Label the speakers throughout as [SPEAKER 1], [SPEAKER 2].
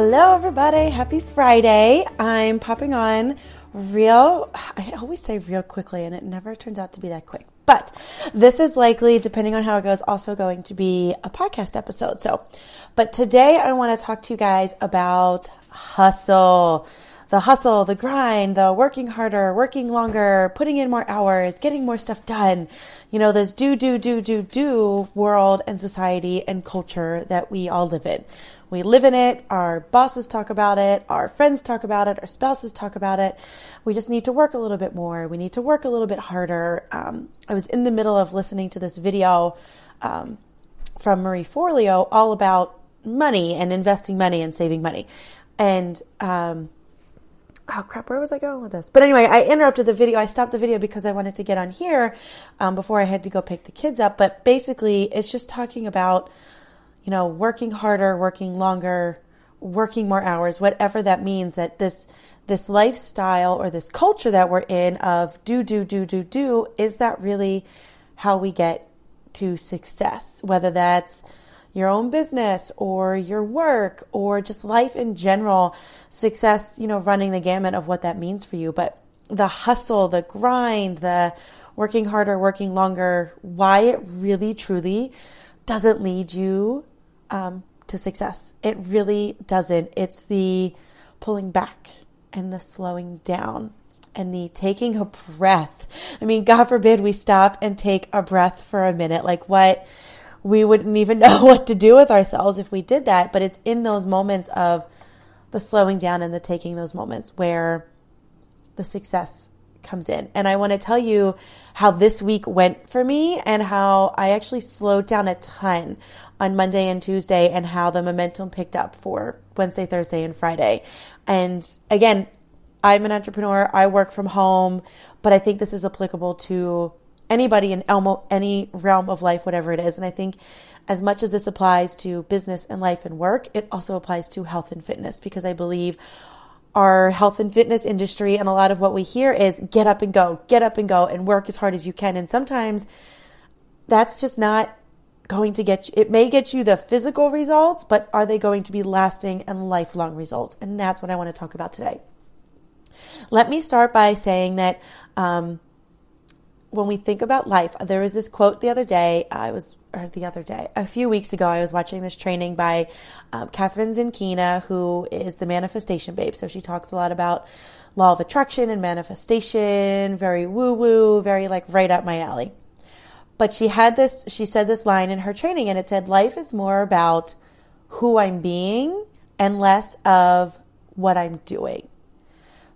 [SPEAKER 1] Hello, everybody. Happy Friday. I'm popping on real, I always say real quickly, and it never turns out to be that quick. But this is likely, depending on how it goes, also going to be a podcast episode. So, but today I want to talk to you guys about hustle the hustle, the grind, the working harder, working longer, putting in more hours, getting more stuff done. You know, this do, do, do, do, do world and society and culture that we all live in. We live in it. Our bosses talk about it. Our friends talk about it. Our spouses talk about it. We just need to work a little bit more. We need to work a little bit harder. Um, I was in the middle of listening to this video um, from Marie Forleo all about money and investing money and saving money. And um, oh crap, where was I going with this? But anyway, I interrupted the video. I stopped the video because I wanted to get on here um, before I had to go pick the kids up. But basically, it's just talking about, you know, working harder, working longer, working more hours, whatever that means. That this this lifestyle or this culture that we're in of do do do do do is that really how we get to success? Whether that's your own business or your work or just life in general, success, you know, running the gamut of what that means for you. But the hustle, the grind, the working harder, working longer, why it really truly doesn't lead you um, to success. It really doesn't. It's the pulling back and the slowing down and the taking a breath. I mean, God forbid we stop and take a breath for a minute. Like, what? We wouldn't even know what to do with ourselves if we did that. But it's in those moments of the slowing down and the taking those moments where the success comes in. And I want to tell you how this week went for me and how I actually slowed down a ton on Monday and Tuesday and how the momentum picked up for Wednesday, Thursday, and Friday. And again, I'm an entrepreneur, I work from home, but I think this is applicable to anybody in Elmo, any realm of life, whatever it is. And I think as much as this applies to business and life and work, it also applies to health and fitness because I believe our health and fitness industry and a lot of what we hear is get up and go, get up and go and work as hard as you can. And sometimes that's just not going to get you, it may get you the physical results, but are they going to be lasting and lifelong results? And that's what I want to talk about today. Let me start by saying that um, when we think about life, there was this quote the other day. I was, or the other day, a few weeks ago, I was watching this training by um, Kathrin Zenkina, who is the manifestation babe. So she talks a lot about law of attraction and manifestation, very woo woo, very like right up my alley. But she had this, she said this line in her training, and it said, Life is more about who I'm being and less of what I'm doing.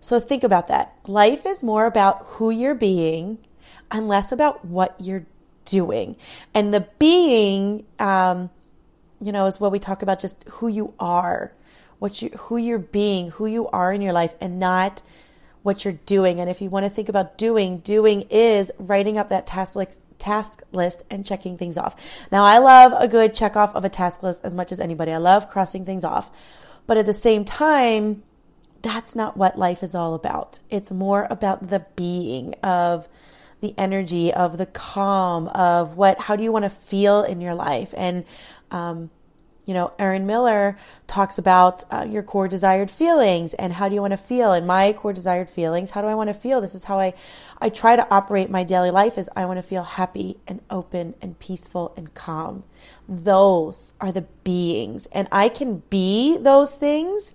[SPEAKER 1] So think about that. Life is more about who you're being and less about what you're doing. And the being, um, you know, is what we talk about just who you are, what you, who you're being, who you are in your life, and not what you're doing. And if you want to think about doing, doing is writing up that task list, task list and checking things off. Now, I love a good check off of a task list as much as anybody. I love crossing things off. But at the same time, that's not what life is all about. It's more about the being of the energy of the calm of what how do you want to feel in your life? And um, you know Aaron Miller talks about uh, your core desired feelings and how do you want to feel? And my core desired feelings how do I want to feel? This is how I I try to operate my daily life is I want to feel happy and open and peaceful and calm. Those are the beings. And I can be those things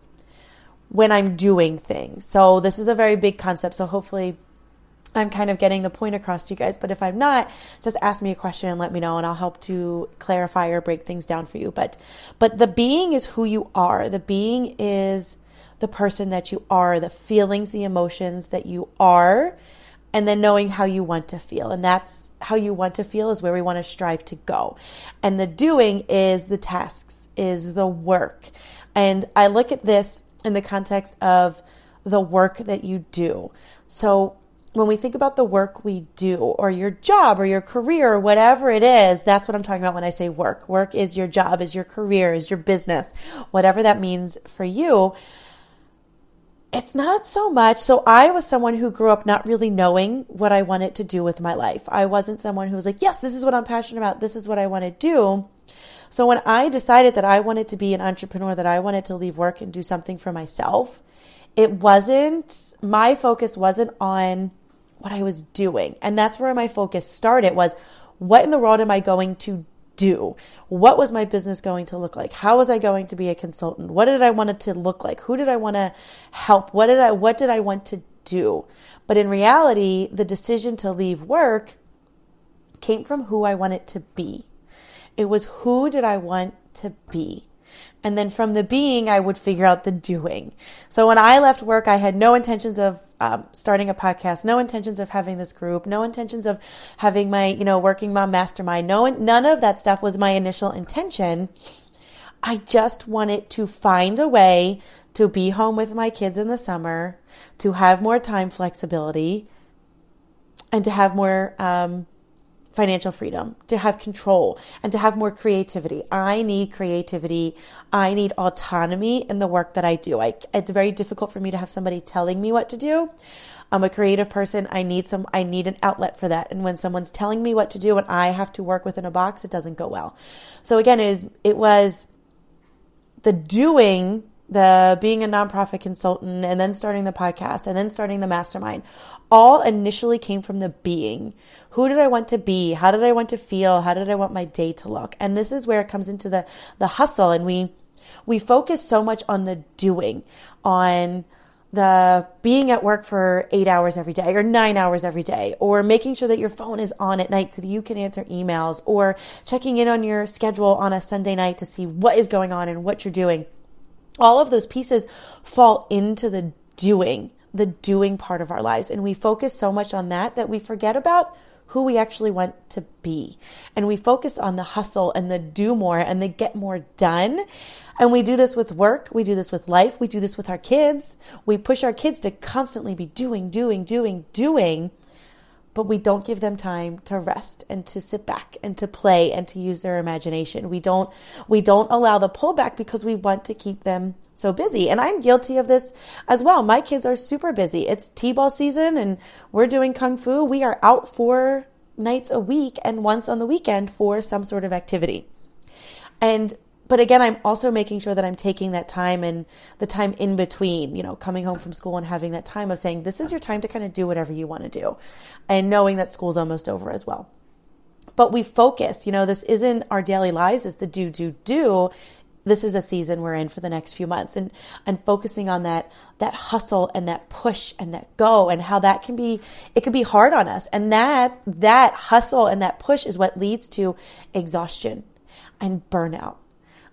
[SPEAKER 1] when I'm doing things. So this is a very big concept. So hopefully I'm kind of getting the point across to you guys. But if I'm not, just ask me a question and let me know and I'll help to clarify or break things down for you. But but the being is who you are. The being is the person that you are, the feelings, the emotions that you are, and then knowing how you want to feel. And that's how you want to feel is where we want to strive to go. And the doing is the tasks, is the work. And I look at this in the context of the work that you do. So when we think about the work we do or your job or your career or whatever it is, that's what I'm talking about when I say work. Work is your job, is your career, is your business, whatever that means for you. It's not so much. So I was someone who grew up not really knowing what I wanted to do with my life. I wasn't someone who was like, yes, this is what I'm passionate about. This is what I want to do. So when I decided that I wanted to be an entrepreneur, that I wanted to leave work and do something for myself, it wasn't, my focus wasn't on what I was doing. And that's where my focus started was what in the world am I going to do? What was my business going to look like? How was I going to be a consultant? What did I want it to look like? Who did I want to help? What did I what did I want to do? But in reality, the decision to leave work came from who I wanted to be. It was who did I want to be? And then from the being, I would figure out the doing. So when I left work, I had no intentions of um, starting a podcast, no intentions of having this group, no intentions of having my, you know, working mom mastermind. No, none of that stuff was my initial intention. I just wanted to find a way to be home with my kids in the summer, to have more time flexibility, and to have more um, financial freedom, to have control, and to have more creativity. I need creativity. I need autonomy in the work that I do. I, it's very difficult for me to have somebody telling me what to do. I'm a creative person. I need some, I need an outlet for that. And when someone's telling me what to do and I have to work within a box, it doesn't go well. So again, it, is, it was the doing the being a nonprofit consultant and then starting the podcast and then starting the mastermind all initially came from the being. Who did I want to be? How did I want to feel? How did I want my day to look? And this is where it comes into the the hustle and we we focus so much on the doing, on the being at work for eight hours every day or nine hours every day, or making sure that your phone is on at night so that you can answer emails, or checking in on your schedule on a Sunday night to see what is going on and what you're doing. All of those pieces fall into the doing the doing part of our lives. And we focus so much on that that we forget about who we actually want to be. And we focus on the hustle and the do more and the get more done. And we do this with work. We do this with life. We do this with our kids. We push our kids to constantly be doing, doing, doing, doing but we don't give them time to rest and to sit back and to play and to use their imagination. We don't we don't allow the pullback because we want to keep them so busy. And I'm guilty of this as well. My kids are super busy. It's T-ball season and we're doing kung fu. We are out four nights a week and once on the weekend for some sort of activity. And but again, I'm also making sure that I'm taking that time and the time in between, you know, coming home from school and having that time of saying, this is your time to kind of do whatever you want to do and knowing that school's almost over as well. But we focus, you know, this isn't our daily lives, it's the do, do, do. This is a season we're in for the next few months and, and focusing on that, that hustle and that push and that go and how that can be, it can be hard on us. And that, that hustle and that push is what leads to exhaustion and burnout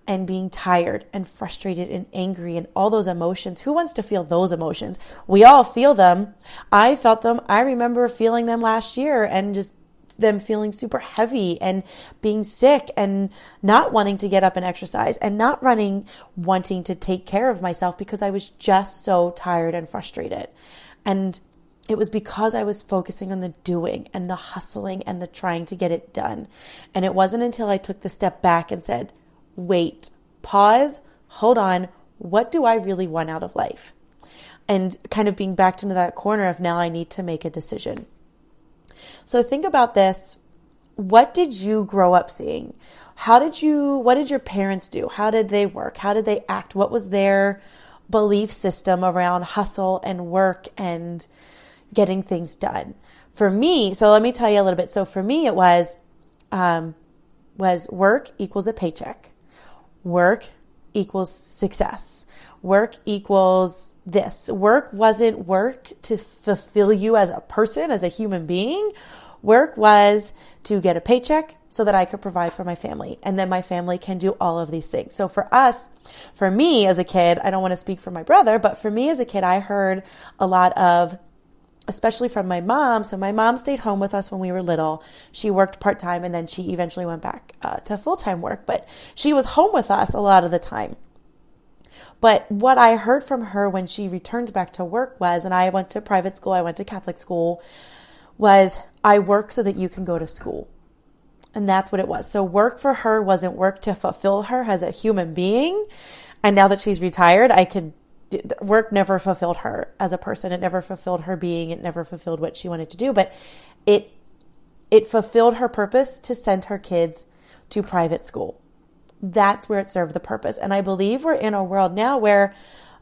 [SPEAKER 1] and being tired and frustrated and angry and all those emotions. Who wants to feel those emotions? We all feel them. I felt them. I remember feeling them last year and just them feeling super heavy and being sick and not wanting to get up and exercise and not running, wanting to take care of myself because I was just so tired and frustrated. And it was because I was focusing on the doing and the hustling and the trying to get it done. And it wasn't until I took the step back and said, wait, pause, hold on, what do I really want out of life? And kind of being backed into that corner of now I need to make a decision. So think about this. What did you grow up seeing? How did you, what did your parents do? How did they work? How did they act? What was their belief system around hustle and work and getting things done? For me, so let me tell you a little bit. So for me, it was, um, was work equals a paycheck work equals success. work equals this. Work wasn't work to fulfill you as a person, as a human being. Work was to get a paycheck so that I could provide for my family. And then my family can do all of these things. So for us, for me as a kid, I don't want to speak for my brother, but for me as a kid, I heard a lot of especially from my mom. So my mom stayed home with us when we were little. She worked part time and then she eventually went back uh, to full time work, but she was home with us a lot of the time. But what I heard from her when she returned back to work was, and I went to private school, I went to Catholic school, was I work so that you can go to school. And that's what it was. So work for her wasn't work to fulfill her as a human being. And now that she's retired, I can work never fulfilled her as a person. It never fulfilled her being. It never fulfilled what she wanted to do, but it, it fulfilled her purpose to send her kids to private school. That's where it served the purpose. And I believe we're in a world now where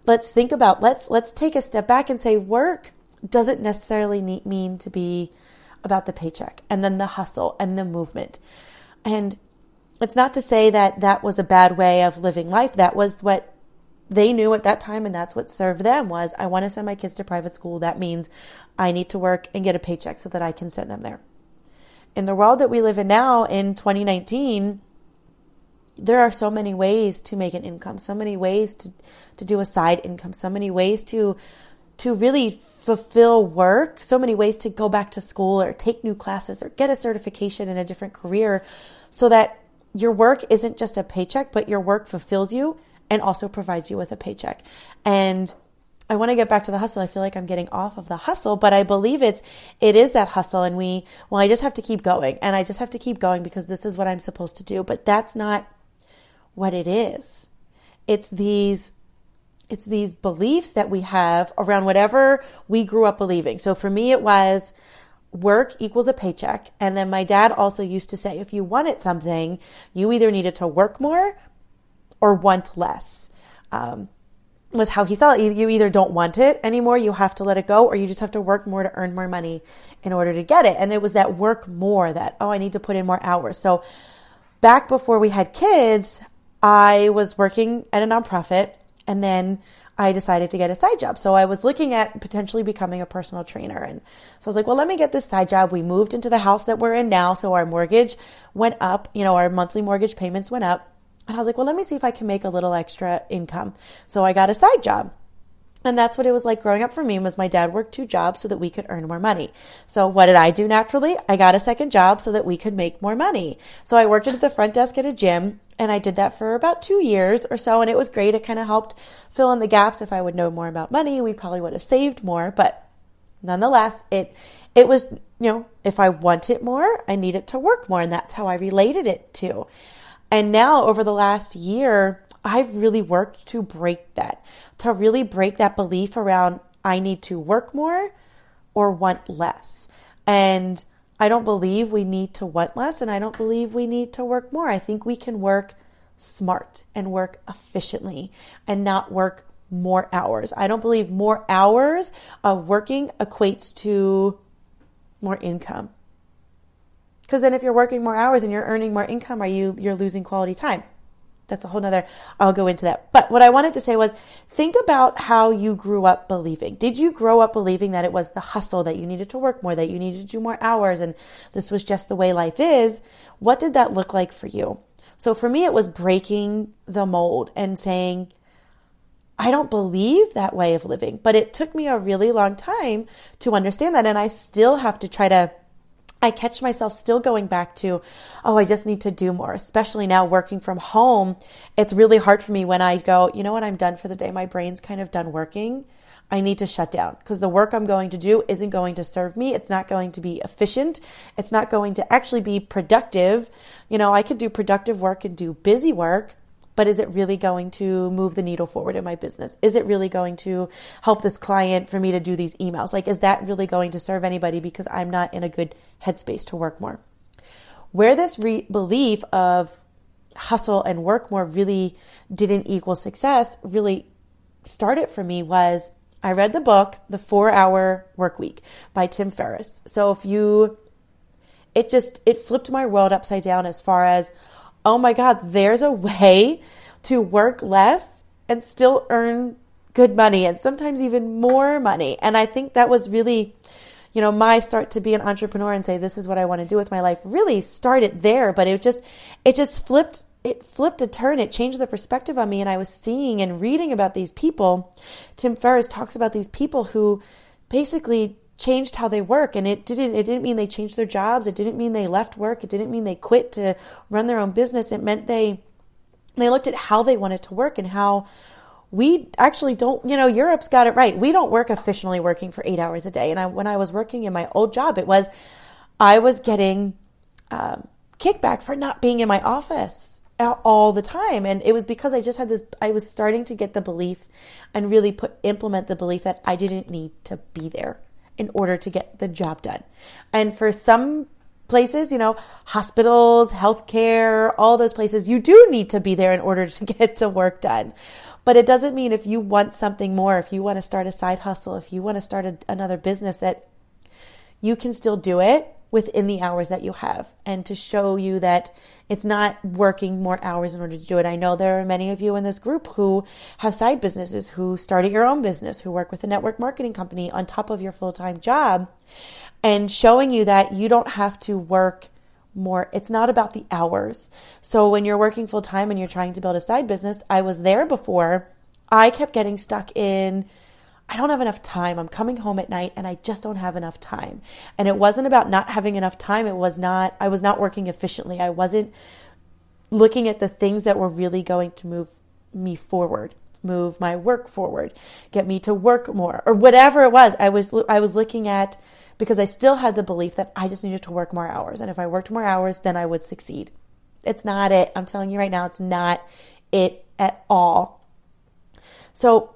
[SPEAKER 1] let's think about, let's, let's take a step back and say work doesn't necessarily need, mean to be about the paycheck and then the hustle and the movement. And it's not to say that that was a bad way of living life. That was what they knew at that time and that's what served them was I want to send my kids to private school. That means I need to work and get a paycheck so that I can send them there. In the world that we live in now in 2019, there are so many ways to make an income, so many ways to, to do a side income, so many ways to to really fulfill work, so many ways to go back to school or take new classes or get a certification in a different career so that your work isn't just a paycheck, but your work fulfills you and also provides you with a paycheck. And I want to get back to the hustle. I feel like I'm getting off of the hustle, but I believe it's it is that hustle and we well I just have to keep going and I just have to keep going because this is what I'm supposed to do, but that's not what it is. It's these it's these beliefs that we have around whatever we grew up believing. So for me it was work equals a paycheck. And then my dad also used to say if you wanted something, you either needed to work more or want less. Um, was how he saw it. You either don't want it anymore, you have to let it go, or you just have to work more to earn more money in order to get it. And it was that work more that, oh, I need to put in more hours. So back before we had kids, I was working at a nonprofit and then I decided to get a side job. So I was looking at potentially becoming a personal trainer. And so I was like, well, let me get this side job. We moved into the house that we're in now. So our mortgage went up, you know, our monthly mortgage payments went up. And I was like, well, let me see if I can make a little extra income. So I got a side job. And that's what it was like growing up for me was my dad worked two jobs so that we could earn more money. So what did I do naturally? I got a second job so that we could make more money. So I worked at the front desk at a gym and I did that for about two years or so. And it was great. It kind of helped fill in the gaps. If I would know more about money, we probably would have saved more. But nonetheless, it, it was, you know, if I want it more, I need it to work more. And that's how I related it to. And now over the last year, I've really worked to break that, to really break that belief around I need to work more or want less. And I don't believe we need to want less and I don't believe we need to work more. I think we can work smart and work efficiently and not work more hours. I don't believe more hours of working equates to more income. Because then if you're working more hours and you're earning more income, are you you're losing quality time? That's a whole nother I'll go into that. But what I wanted to say was think about how you grew up believing. Did you grow up believing that it was the hustle, that you needed to work more, that you needed to do more hours, and this was just the way life is? What did that look like for you? So for me, it was breaking the mold and saying, I don't believe that way of living. But it took me a really long time to understand that. And I still have to try to I catch myself still going back to, oh, I just need to do more, especially now working from home. It's really hard for me when I go, you know what, I'm done for the day. My brain's kind of done working. I need to shut down because the work I'm going to do isn't going to serve me. It's not going to be efficient. It's not going to actually be productive. You know, I could do productive work and do busy work, but is it really going to move the needle forward in my business? Is it really going to help this client for me to do these emails? Like, is that really going to serve anybody because I'm not in a good headspace to work more? Where this re- belief of hustle and work more really didn't equal success really started for me was I read the book, The Four Hour Work Week by Tim Ferriss. So if you, it just, it flipped my world upside down as far as, oh my God, there's a way to work less and still earn good money and sometimes even more money. And I think that was really, you know, my start to be an entrepreneur and say, this is what I want to do with my life really started there. But it just, it just flipped it flipped a turn. It changed the perspective on me. And I was seeing and reading about these people. Tim Ferriss talks about these people who basically changed how they work. And it didn't, it didn't mean they changed their jobs. It didn't mean they left work. It didn't mean they quit to run their own business. It meant they, they looked at how they wanted to work and how we actually don't, you know, Europe's got it right. We don't work efficiently working for eight hours a day. And I, when I was working in my old job, it was, I was getting um, kickback for not being in my office all the time and it was because i just had this i was starting to get the belief and really put implement the belief that i didn't need to be there in order to get the job done. And for some places you know hospitals healthcare all those places you do need to be there in order to get to work done. But it doesn't mean if you want something more if you want to start a side hustle if you want to start a, another business that you can still do it within the hours that you have and to show you that it's not working more hours in order to do it. I know there are many of you in this group who have side businesses, who started your own business, who work with a network marketing company on top of your full time job, and showing you that you don't have to work more. It's not about the hours. So when you're working full time and you're trying to build a side business, I was there before. I kept getting stuck in I don't have enough time. I'm coming home at night and I just don't have enough time. And it wasn't about not having enough time. It was not, I was not working efficiently. I wasn't looking at the things that were really going to move me forward, move my work forward, get me to work more or whatever it was. I was, I was looking at because I still had the belief that I just needed to work more hours. And if I worked more hours, then I would succeed. It's not it. I'm telling you right now, it's not it at all. So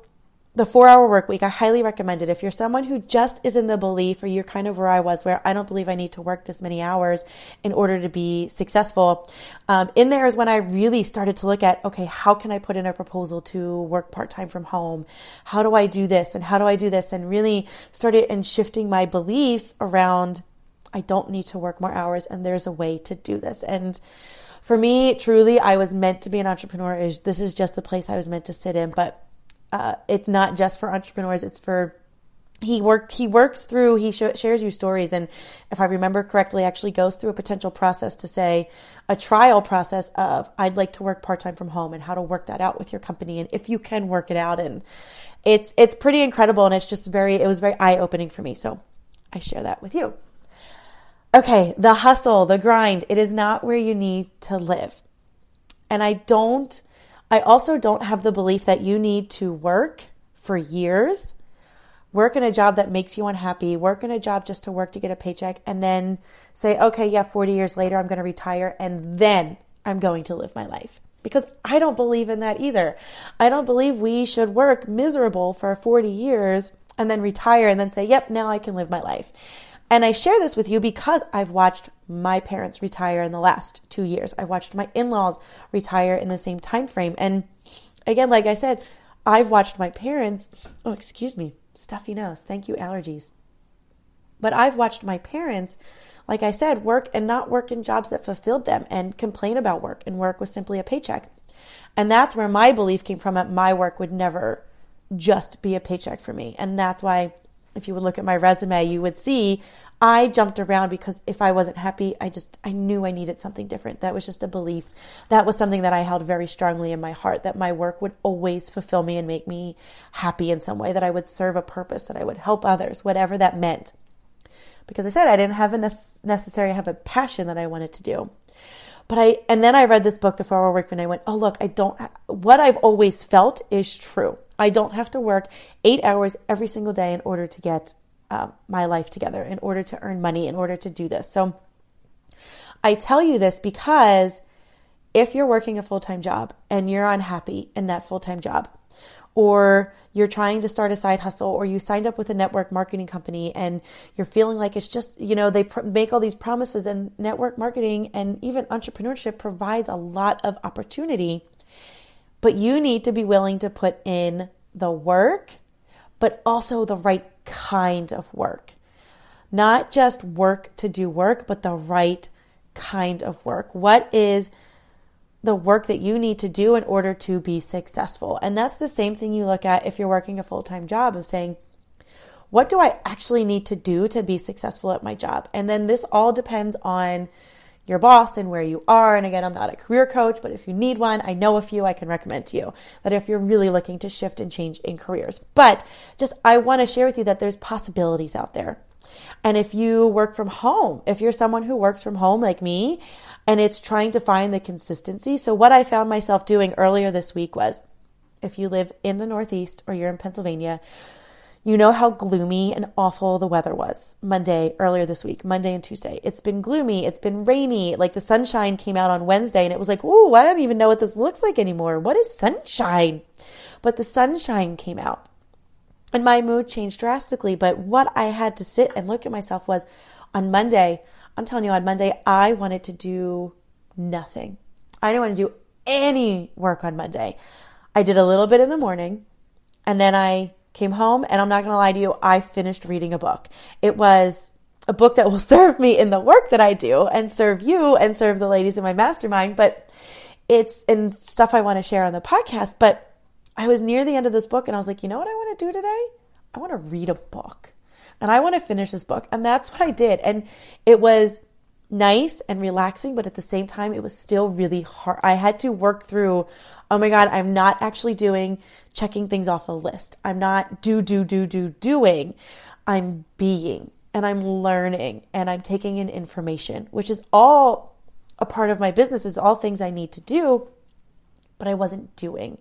[SPEAKER 1] the four hour work week, I highly recommend it. If you're someone who just is in the belief, or you're kind of where I was, where I don't believe I need to work this many hours in order to be successful, um, in there is when I really started to look at, okay, how can I put in a proposal to work part time from home? How do I do this? And how do I do this? And really started in shifting my beliefs around, I don't need to work more hours and there's a way to do this. And for me, truly, I was meant to be an entrepreneur. Is this is just the place I was meant to sit in. But uh, it's not just for entrepreneurs it's for he worked he works through he sh- shares you stories and if i remember correctly actually goes through a potential process to say a trial process of i'd like to work part-time from home and how to work that out with your company and if you can work it out. And it's it's pretty incredible and it's just very it was very eye-opening for me. So i share that with you. Okay the hustle the grind it is not where you need to live. And i don't I also don't have the belief that you need to work for years, work in a job that makes you unhappy, work in a job just to work to get a paycheck, and then say, okay, yeah, 40 years later, I'm going to retire and then I'm going to live my life. Because I don't believe in that either. I don't believe we should work miserable for 40 years and then retire and then say, yep, now I can live my life. And I share this with you because I've watched my parents retire in the last two years. I've watched my in-laws retire in the same time frame. And again, like I said, I've watched my parents, oh, excuse me, stuffy nose. Thank you, allergies. But I've watched my parents, like I said, work and not work in jobs that fulfilled them and complain about work and work was simply a paycheck. And that's where my belief came from that my work would never just be a paycheck for me. And that's why if you would look at my resume, you would see I jumped around because if I wasn't happy, I just, I knew I needed something different. That was just a belief. That was something that I held very strongly in my heart that my work would always fulfill me and make me happy in some way, that I would serve a purpose, that I would help others, whatever that meant. Because I said I didn't have a necessary have a passion that I wanted to do. But I, and then I read this book, The Four Hour Work, and I went, oh, look, I don't, what I've always felt is true. I don't have to work eight hours every single day in order to get uh, my life together, in order to earn money, in order to do this. So I tell you this because if you're working a full time job and you're unhappy in that full time job, or you're trying to start a side hustle, or you signed up with a network marketing company and you're feeling like it's just, you know, they pr- make all these promises, and network marketing and even entrepreneurship provides a lot of opportunity but you need to be willing to put in the work, but also the right kind of work. Not just work to do work, but the right kind of work. What is the work that you need to do in order to be successful. And that's the same thing you look at if you're working a full time job of saying, what do I actually need to do to be successful at my job? And then this all depends on your boss and where you are. And again, I'm not a career coach, but if you need one, I know a few I can recommend to you that if you're really looking to shift and change in careers. But just, I want to share with you that there's possibilities out there. And if you work from home, if you're someone who works from home like me, and it's trying to find the consistency. So, what I found myself doing earlier this week was if you live in the Northeast or you're in Pennsylvania, you know how gloomy and awful the weather was Monday, earlier this week, Monday and Tuesday. It's been gloomy. It's been rainy. Like the sunshine came out on Wednesday and it was like, ooh, I don't even know what this looks like anymore. What is sunshine? But the sunshine came out and my mood changed drastically. But what I had to sit and look at myself was on Monday, I'm telling you, on Monday, I wanted to do nothing. I didn't want to do any work on Monday. I did a little bit in the morning and then I came home and I'm not going to lie to you, I finished reading a book. It was a book that will serve me in the work that I do and serve you and serve the ladies in my mastermind, but it's in stuff I want to share on the podcast. But I was near the end of this book and I was like, you know what I want to do today? I want to read a book and I want to finish this book. And that's what I did. And it was nice and relaxing, but at the same time, it was still really hard. I had to work through, oh my God, I'm not actually doing checking things off a list. I'm not do, do, do, do, doing. I'm being and I'm learning and I'm taking in information, which is all a part of my business, is all things I need to do, but I wasn't doing.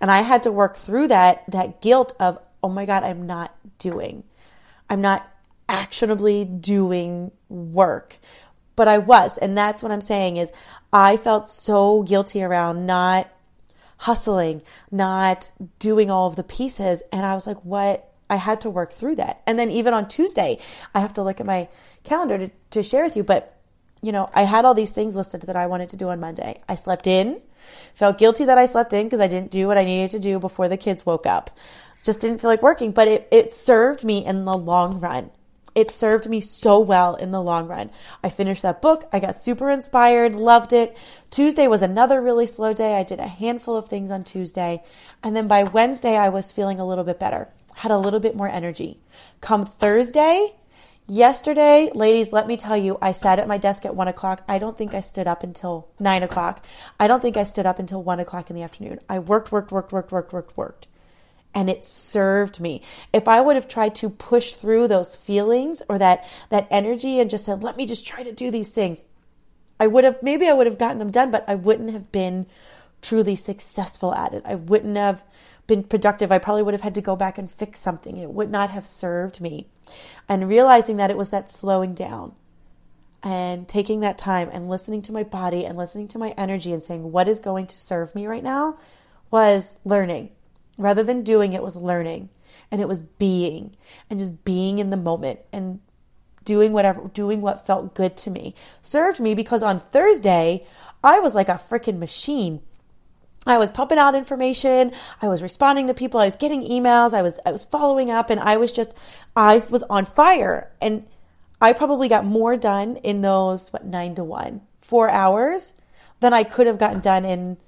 [SPEAKER 1] And I had to work through that, that guilt of, oh my God, I'm not doing. I'm not actionably doing work, but I was. And that's what I'm saying is I felt so guilty around not hustling, not doing all of the pieces. And I was like, what? I had to work through that. And then even on Tuesday, I have to look at my calendar to, to share with you. But, you know, I had all these things listed that I wanted to do on Monday. I slept in, felt guilty that I slept in because I didn't do what I needed to do before the kids woke up just didn't feel like working, but it, it served me in the long run. It served me so well in the long run. I finished that book. I got super inspired, loved it. Tuesday was another really slow day. I did a handful of things on Tuesday. And then by Wednesday, I was feeling a little bit better, had a little bit more energy. Come Thursday, Yesterday, ladies, let me tell you, I sat at my desk at one o'clock. I don't think I stood up until nine o'clock. I don't think I stood up until one o'clock in the afternoon. I worked, worked, worked, worked, worked, worked, worked and it served me. If I would have tried to push through those feelings or that that energy and just said, "Let me just try to do these things." I would have maybe I would have gotten them done, but I wouldn't have been truly successful at it. I wouldn't have been productive. I probably would have had to go back and fix something. It would not have served me. And realizing that it was that slowing down and taking that time and listening to my body and listening to my energy and saying what is going to serve me right now was learning rather than doing it was learning and it was being and just being in the moment and doing whatever doing what felt good to me. Served me because on Thursday I was like a freaking machine. I was pumping out information. I was responding to people. I was getting emails. I was I was following up and I was just I was on fire. And I probably got more done in those what 9 to 1 4 hours than I could have gotten done in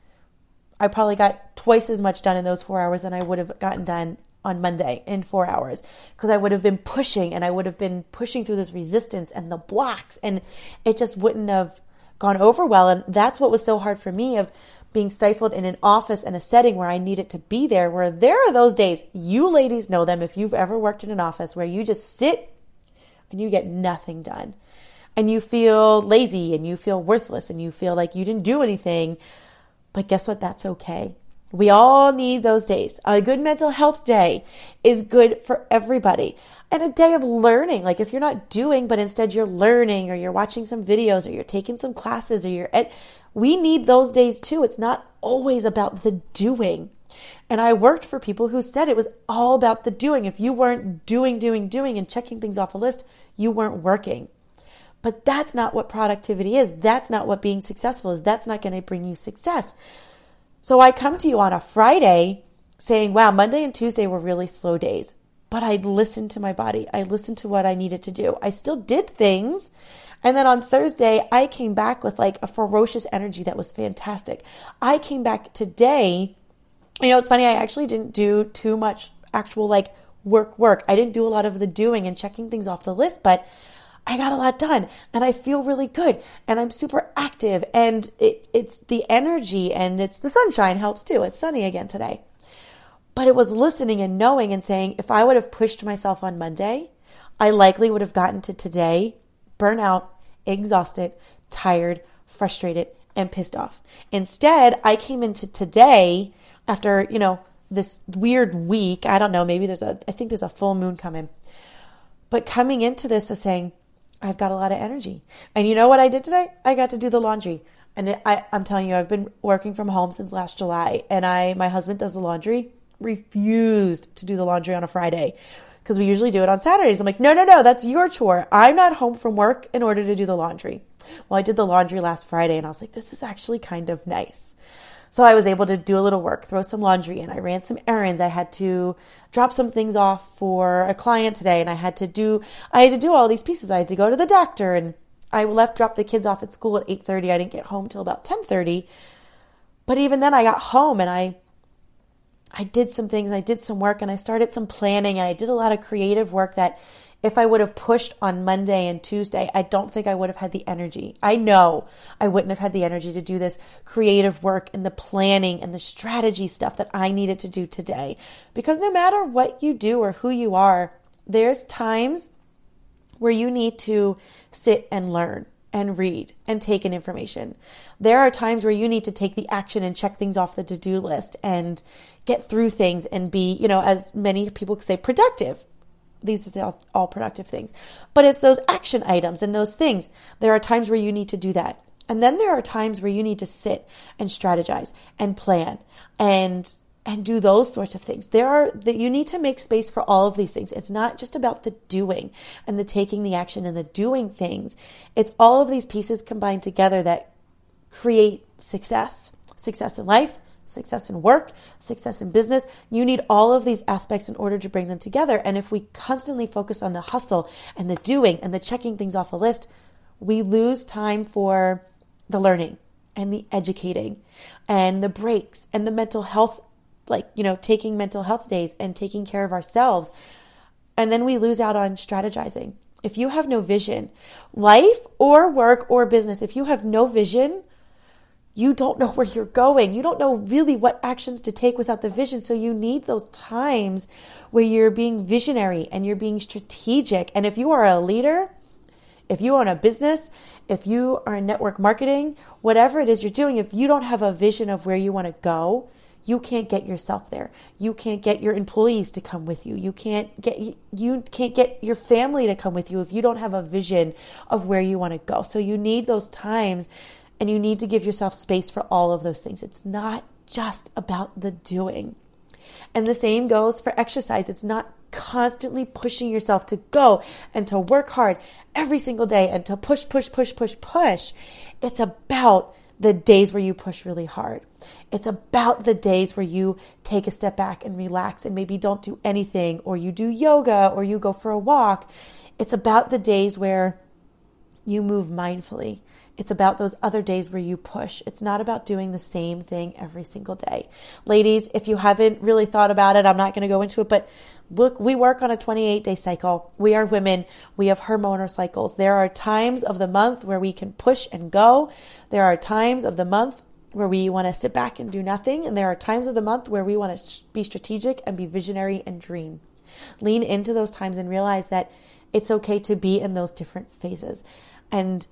[SPEAKER 1] I probably got twice as much done in those four hours than I would have gotten done on Monday in four hours. Because I would have been pushing and I would have been pushing through this resistance and the blocks and it just wouldn't have gone over well. And that's what was so hard for me of being stifled in an office and a setting where I needed to be there, where there are those days, you ladies know them if you've ever worked in an office where you just sit and you get nothing done. And you feel lazy and you feel worthless and you feel like you didn't do anything but guess what? That's okay. We all need those days. A good mental health day is good for everybody. And a day of learning, like if you're not doing, but instead you're learning or you're watching some videos or you're taking some classes or you're at, we need those days too. It's not always about the doing. And I worked for people who said it was all about the doing. If you weren't doing, doing, doing and checking things off a list, you weren't working. But that's not what productivity is. That's not what being successful is. That's not going to bring you success. So I come to you on a Friday saying, wow, Monday and Tuesday were really slow days. but I listened to my body. I listened to what I needed to do. I still did things. And then on Thursday, I came back with like a ferocious energy that was fantastic. I came back today. You know, it's funny, I actually didn't do too much actual like work, work. I didn't do a lot of the doing and checking things off the list, but I got a lot done and I feel really good and I'm super active and it, it's the energy and it's the sunshine helps too. It's sunny again today. But it was listening and knowing and saying, if I would have pushed myself on Monday, I likely would have gotten to today burnout, exhausted, tired, frustrated, and pissed off. Instead, I came into today after, you know, this weird week. I don't know, maybe there's a, I think there's a full moon coming. But coming into this of saying, I've got a lot of energy. And you know what I did today? I got to do the laundry. And I, I'm telling you, I've been working from home since last July. And I, my husband does the laundry, refused to do the laundry on a Friday because we usually do it on Saturdays. I'm like, no, no, no, that's your chore. I'm not home from work in order to do the laundry. Well, I did the laundry last Friday and I was like, this is actually kind of nice. So I was able to do a little work, throw some laundry in. I ran some errands. I had to drop some things off for a client today and I had to do I had to do all these pieces. I had to go to the doctor and I left drop the kids off at school at 8:30. I didn't get home till about 10:30. But even then I got home and I I did some things, I did some work and I started some planning and I did a lot of creative work that if I would have pushed on Monday and Tuesday, I don't think I would have had the energy. I know I wouldn't have had the energy to do this creative work and the planning and the strategy stuff that I needed to do today. Because no matter what you do or who you are, there's times where you need to sit and learn and read and take in information. There are times where you need to take the action and check things off the to do list and get through things and be, you know, as many people say, productive these are all, all productive things. But it's those action items and those things. There are times where you need to do that. And then there are times where you need to sit and strategize and plan and and do those sorts of things. There are that you need to make space for all of these things. It's not just about the doing and the taking the action and the doing things. It's all of these pieces combined together that create success. Success in life, success in work, success in business. You need all of these aspects in order to bring them together. And if we constantly focus on the hustle and the doing and the checking things off a list, we lose time for the learning and the educating and the breaks and the mental health, like, you know, taking mental health days and taking care of ourselves. And then we lose out on strategizing. If you have no vision, life or work or business, if you have no vision, you don't know where you're going. You don't know really what actions to take without the vision. So you need those times where you're being visionary and you're being strategic. And if you are a leader, if you own a business, if you are in network marketing, whatever it is you're doing, if you don't have a vision of where you want to go, you can't get yourself there. You can't get your employees to come with you. You can't get you can't get your family to come with you if you don't have a vision of where you want to go. So you need those times and you need to give yourself space for all of those things. It's not just about the doing. And the same goes for exercise. It's not constantly pushing yourself to go and to work hard every single day and to push, push, push, push, push. It's about the days where you push really hard. It's about the days where you take a step back and relax and maybe don't do anything or you do yoga or you go for a walk. It's about the days where you move mindfully it's about those other days where you push. It's not about doing the same thing every single day. Ladies, if you haven't really thought about it, I'm not going to go into it, but look, we work on a 28 day cycle. We are women. We have hormonal cycles. There are times of the month where we can push and go. There are times of the month where we want to sit back and do nothing. And there are times of the month where we want to be strategic and be visionary and dream. Lean into those times and realize that it's okay to be in those different phases. And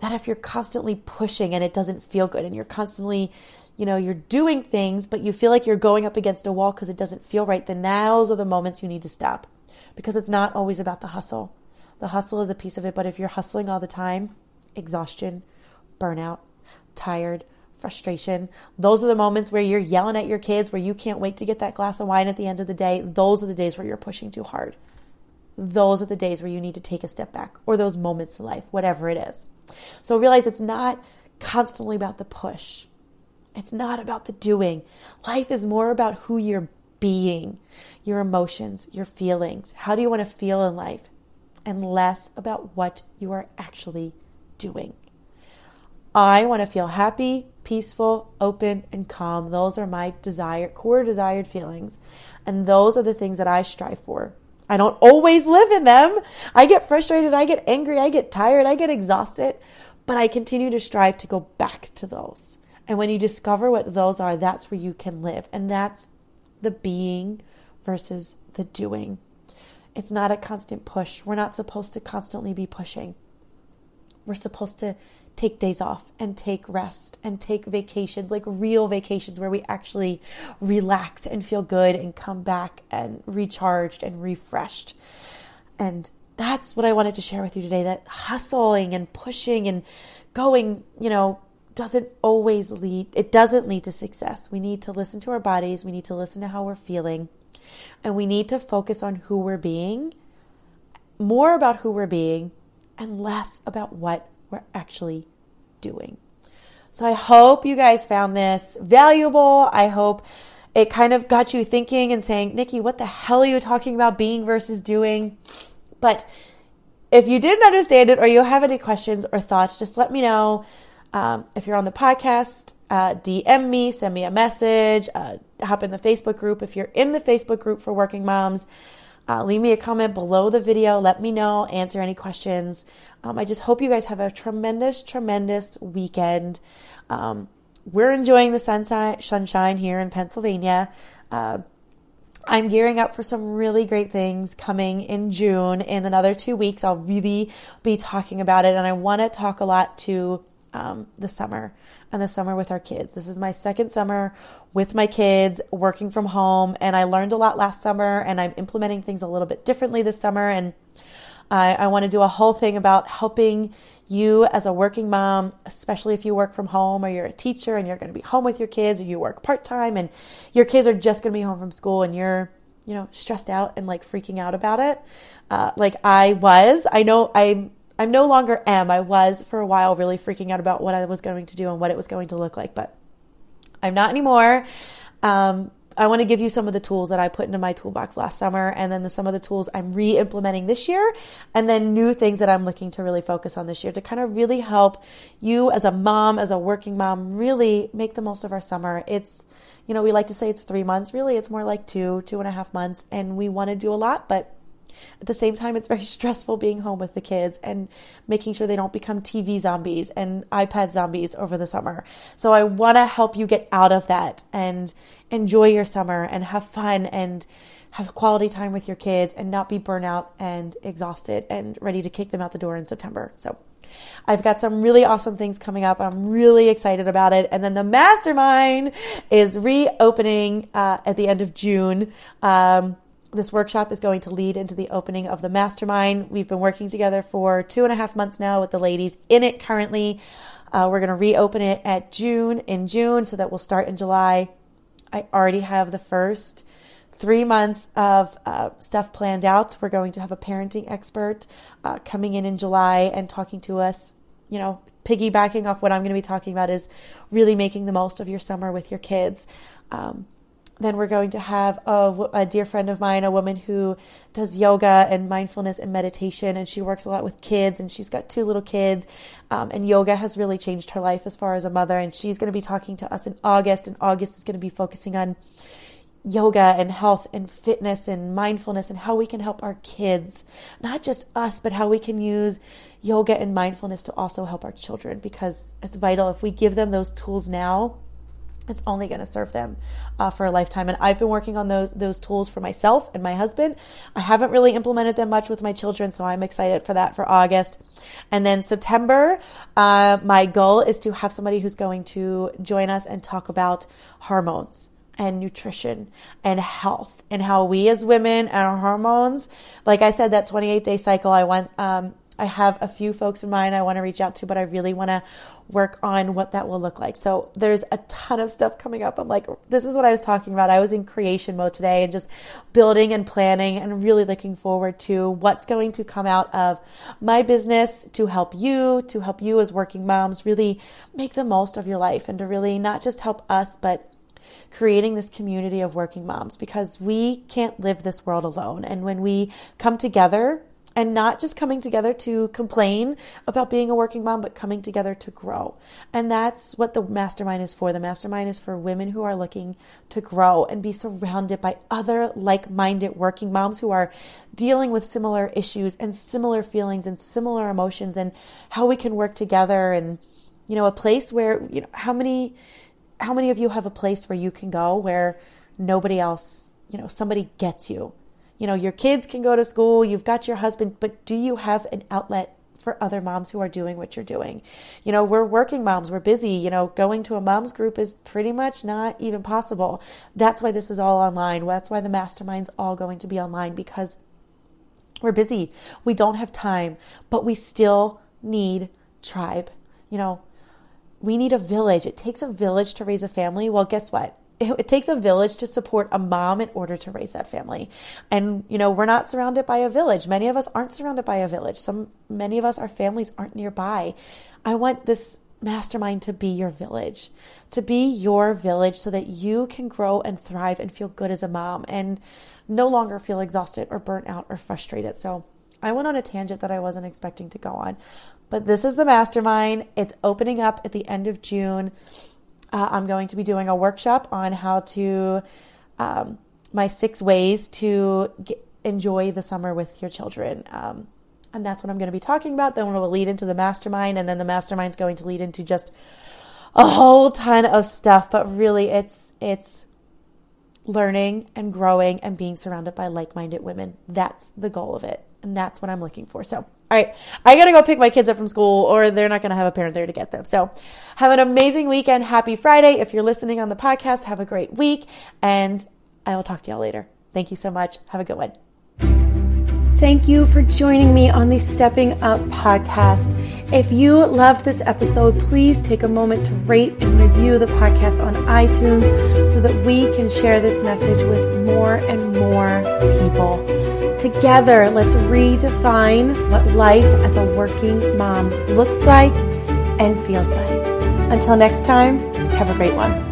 [SPEAKER 1] that if you're constantly pushing and it doesn't feel good and you're constantly, you know, you're doing things, but you feel like you're going up against a wall because it doesn't feel right, then nows are the moments you need to stop because it's not always about the hustle. The hustle is a piece of it, but if you're hustling all the time, exhaustion, burnout, tired, frustration. Those are the moments where you're yelling at your kids, where you can't wait to get that glass of wine at the end of the day. Those are the days where you're pushing too hard. Those are the days where you need to take a step back, or those moments in life, whatever it is. So realize it's not constantly about the push. It's not about the doing. Life is more about who you're being, your emotions, your feelings. How do you want to feel in life? And less about what you are actually doing. I want to feel happy, peaceful, open, and calm. Those are my desired, core desired feelings. And those are the things that I strive for. I don't always live in them. I get frustrated, I get angry, I get tired, I get exhausted, but I continue to strive to go back to those. And when you discover what those are, that's where you can live. And that's the being versus the doing. It's not a constant push. We're not supposed to constantly be pushing. We're supposed to take days off and take rest and take vacations, like real vacations where we actually relax and feel good and come back and recharged and refreshed. And that's what I wanted to share with you today that hustling and pushing and going, you know, doesn't always lead it doesn't lead to success. We need to listen to our bodies, we need to listen to how we're feeling, and we need to focus on who we're being, more about who we're being and less about what we're actually doing. So I hope you guys found this valuable. I hope it kind of got you thinking and saying, Nikki, what the hell are you talking about being versus doing? But if you didn't understand it or you have any questions or thoughts, just let me know. Um, if you're on the podcast, uh, DM me, send me a message, uh, hop in the Facebook group. If you're in the Facebook group for working moms, uh, leave me a comment below the video. Let me know, answer any questions. Um, I just hope you guys have a tremendous, tremendous weekend. Um, we're enjoying the sunshine, sunshine here in Pennsylvania. Uh, I'm gearing up for some really great things coming in June. In another two weeks, I'll really be talking about it, and I want to talk a lot to um, the summer and the summer with our kids. This is my second summer with my kids working from home, and I learned a lot last summer, and I'm implementing things a little bit differently this summer. And I, I want to do a whole thing about helping you as a working mom, especially if you work from home or you're a teacher and you're going to be home with your kids or you work part time and your kids are just going to be home from school and you're, you know, stressed out and like freaking out about it. Uh, like I was, I know I'm I'm no longer am. I was for a while really freaking out about what I was going to do and what it was going to look like, but I'm not anymore. Um, I want to give you some of the tools that I put into my toolbox last summer and then the, some of the tools I'm re implementing this year and then new things that I'm looking to really focus on this year to kind of really help you as a mom, as a working mom, really make the most of our summer. It's, you know, we like to say it's three months. Really, it's more like two, two and a half months. And we want to do a lot, but at the same time, it's very stressful being home with the kids and making sure they don't become TV zombies and iPad zombies over the summer. So I want to help you get out of that and enjoy your summer and have fun and have quality time with your kids and not be burnout and exhausted and ready to kick them out the door in September. So I've got some really awesome things coming up. I'm really excited about it. And then the mastermind is reopening uh, at the end of June. Um, this workshop is going to lead into the opening of the mastermind. We've been working together for two and a half months now with the ladies in it currently. Uh, we're going to reopen it at June in June so that we'll start in July. I already have the first three months of uh, stuff planned out. We're going to have a parenting expert uh, coming in in July and talking to us. You know, piggybacking off what I'm going to be talking about is really making the most of your summer with your kids. Um, then we're going to have a, a, dear friend of mine, a woman who does yoga and mindfulness and meditation, and she works a lot with kids, and she's got two little kids, um, and yoga has really changed her life as far as a mother. And she's going to be talking to us in August, and August is going to be focusing on yoga and health and fitness and mindfulness and how we can help our kids, not just us, but how we can use yoga and mindfulness to also help our children because it's vital. If we give them those tools now, it's only going to serve them uh, for a lifetime. And I've been working on those those tools for myself and my husband. I haven't really implemented them much with my children, so I'm excited for that for August. And then September, uh, my goal is to have somebody who's going to join us and talk about hormones and nutrition and health and how we as women and our hormones, like I said, that 28 day cycle, I want, um, I have a few folks in mind I want to reach out to, but I really want to work on what that will look like. So there's a ton of stuff coming up. I'm like, this is what I was talking about. I was in creation mode today and just building and planning and really looking forward to what's going to come out of my business to help you, to help you as working moms really make the most of your life and to really not just help us, but creating this community of working moms because we can't live this world alone. And when we come together, and not just coming together to complain about being a working mom, but coming together to grow. And that's what the mastermind is for. The mastermind is for women who are looking to grow and be surrounded by other like minded working moms who are dealing with similar issues and similar feelings and similar emotions and how we can work together and, you know, a place where, you know, how many, how many of you have a place where you can go where nobody else, you know, somebody gets you you know, your kids can go to school, you've got your husband, but do you have an outlet for other moms who are doing what you're doing? You know, we're working moms, we're busy, you know, going to a mom's group is pretty much not even possible. That's why this is all online. That's why the mastermind's all going to be online because we're busy. We don't have time, but we still need tribe. You know, we need a village. It takes a village to raise a family. Well, guess what? It, takes a village to support a mom in order to raise that family. And, you know, we're not surrounded by a village. Many of us aren't surrounded by a village. Some, many of us, our families aren't nearby. I want this mastermind to be your village, to be your village so that you can grow and thrive and feel good as a mom and no longer feel exhausted or burnt out or frustrated. So I went on a tangent that I wasn't expecting to go on. But this is the mastermind. It's opening up at the end of June. Uh, I'm going to be doing a workshop on how to, um, my six ways to get, enjoy the summer with your children. Um, and that's what I'm going to be talking about. Then we'll lead into the mastermind, and then the mastermind is going to lead into just a whole ton of stuff. But really, it's it's learning and growing and being surrounded by like-minded women. That's the goal of it, and that's what I'm looking for. So all right, I gotta go pick my kids up from school, or they're not gonna have a parent there to get them. So, have an amazing weekend. Happy Friday. If you're listening on the podcast, have a great week, and I will talk to y'all later. Thank you so much. Have a good one. Thank you for joining me on the Stepping Up podcast. If you loved this episode, please take a moment to rate and review the podcast on iTunes so that we can share this message with more and more people. Together, let's redefine what life as a working mom looks like and feels like. Until next time, have a great one.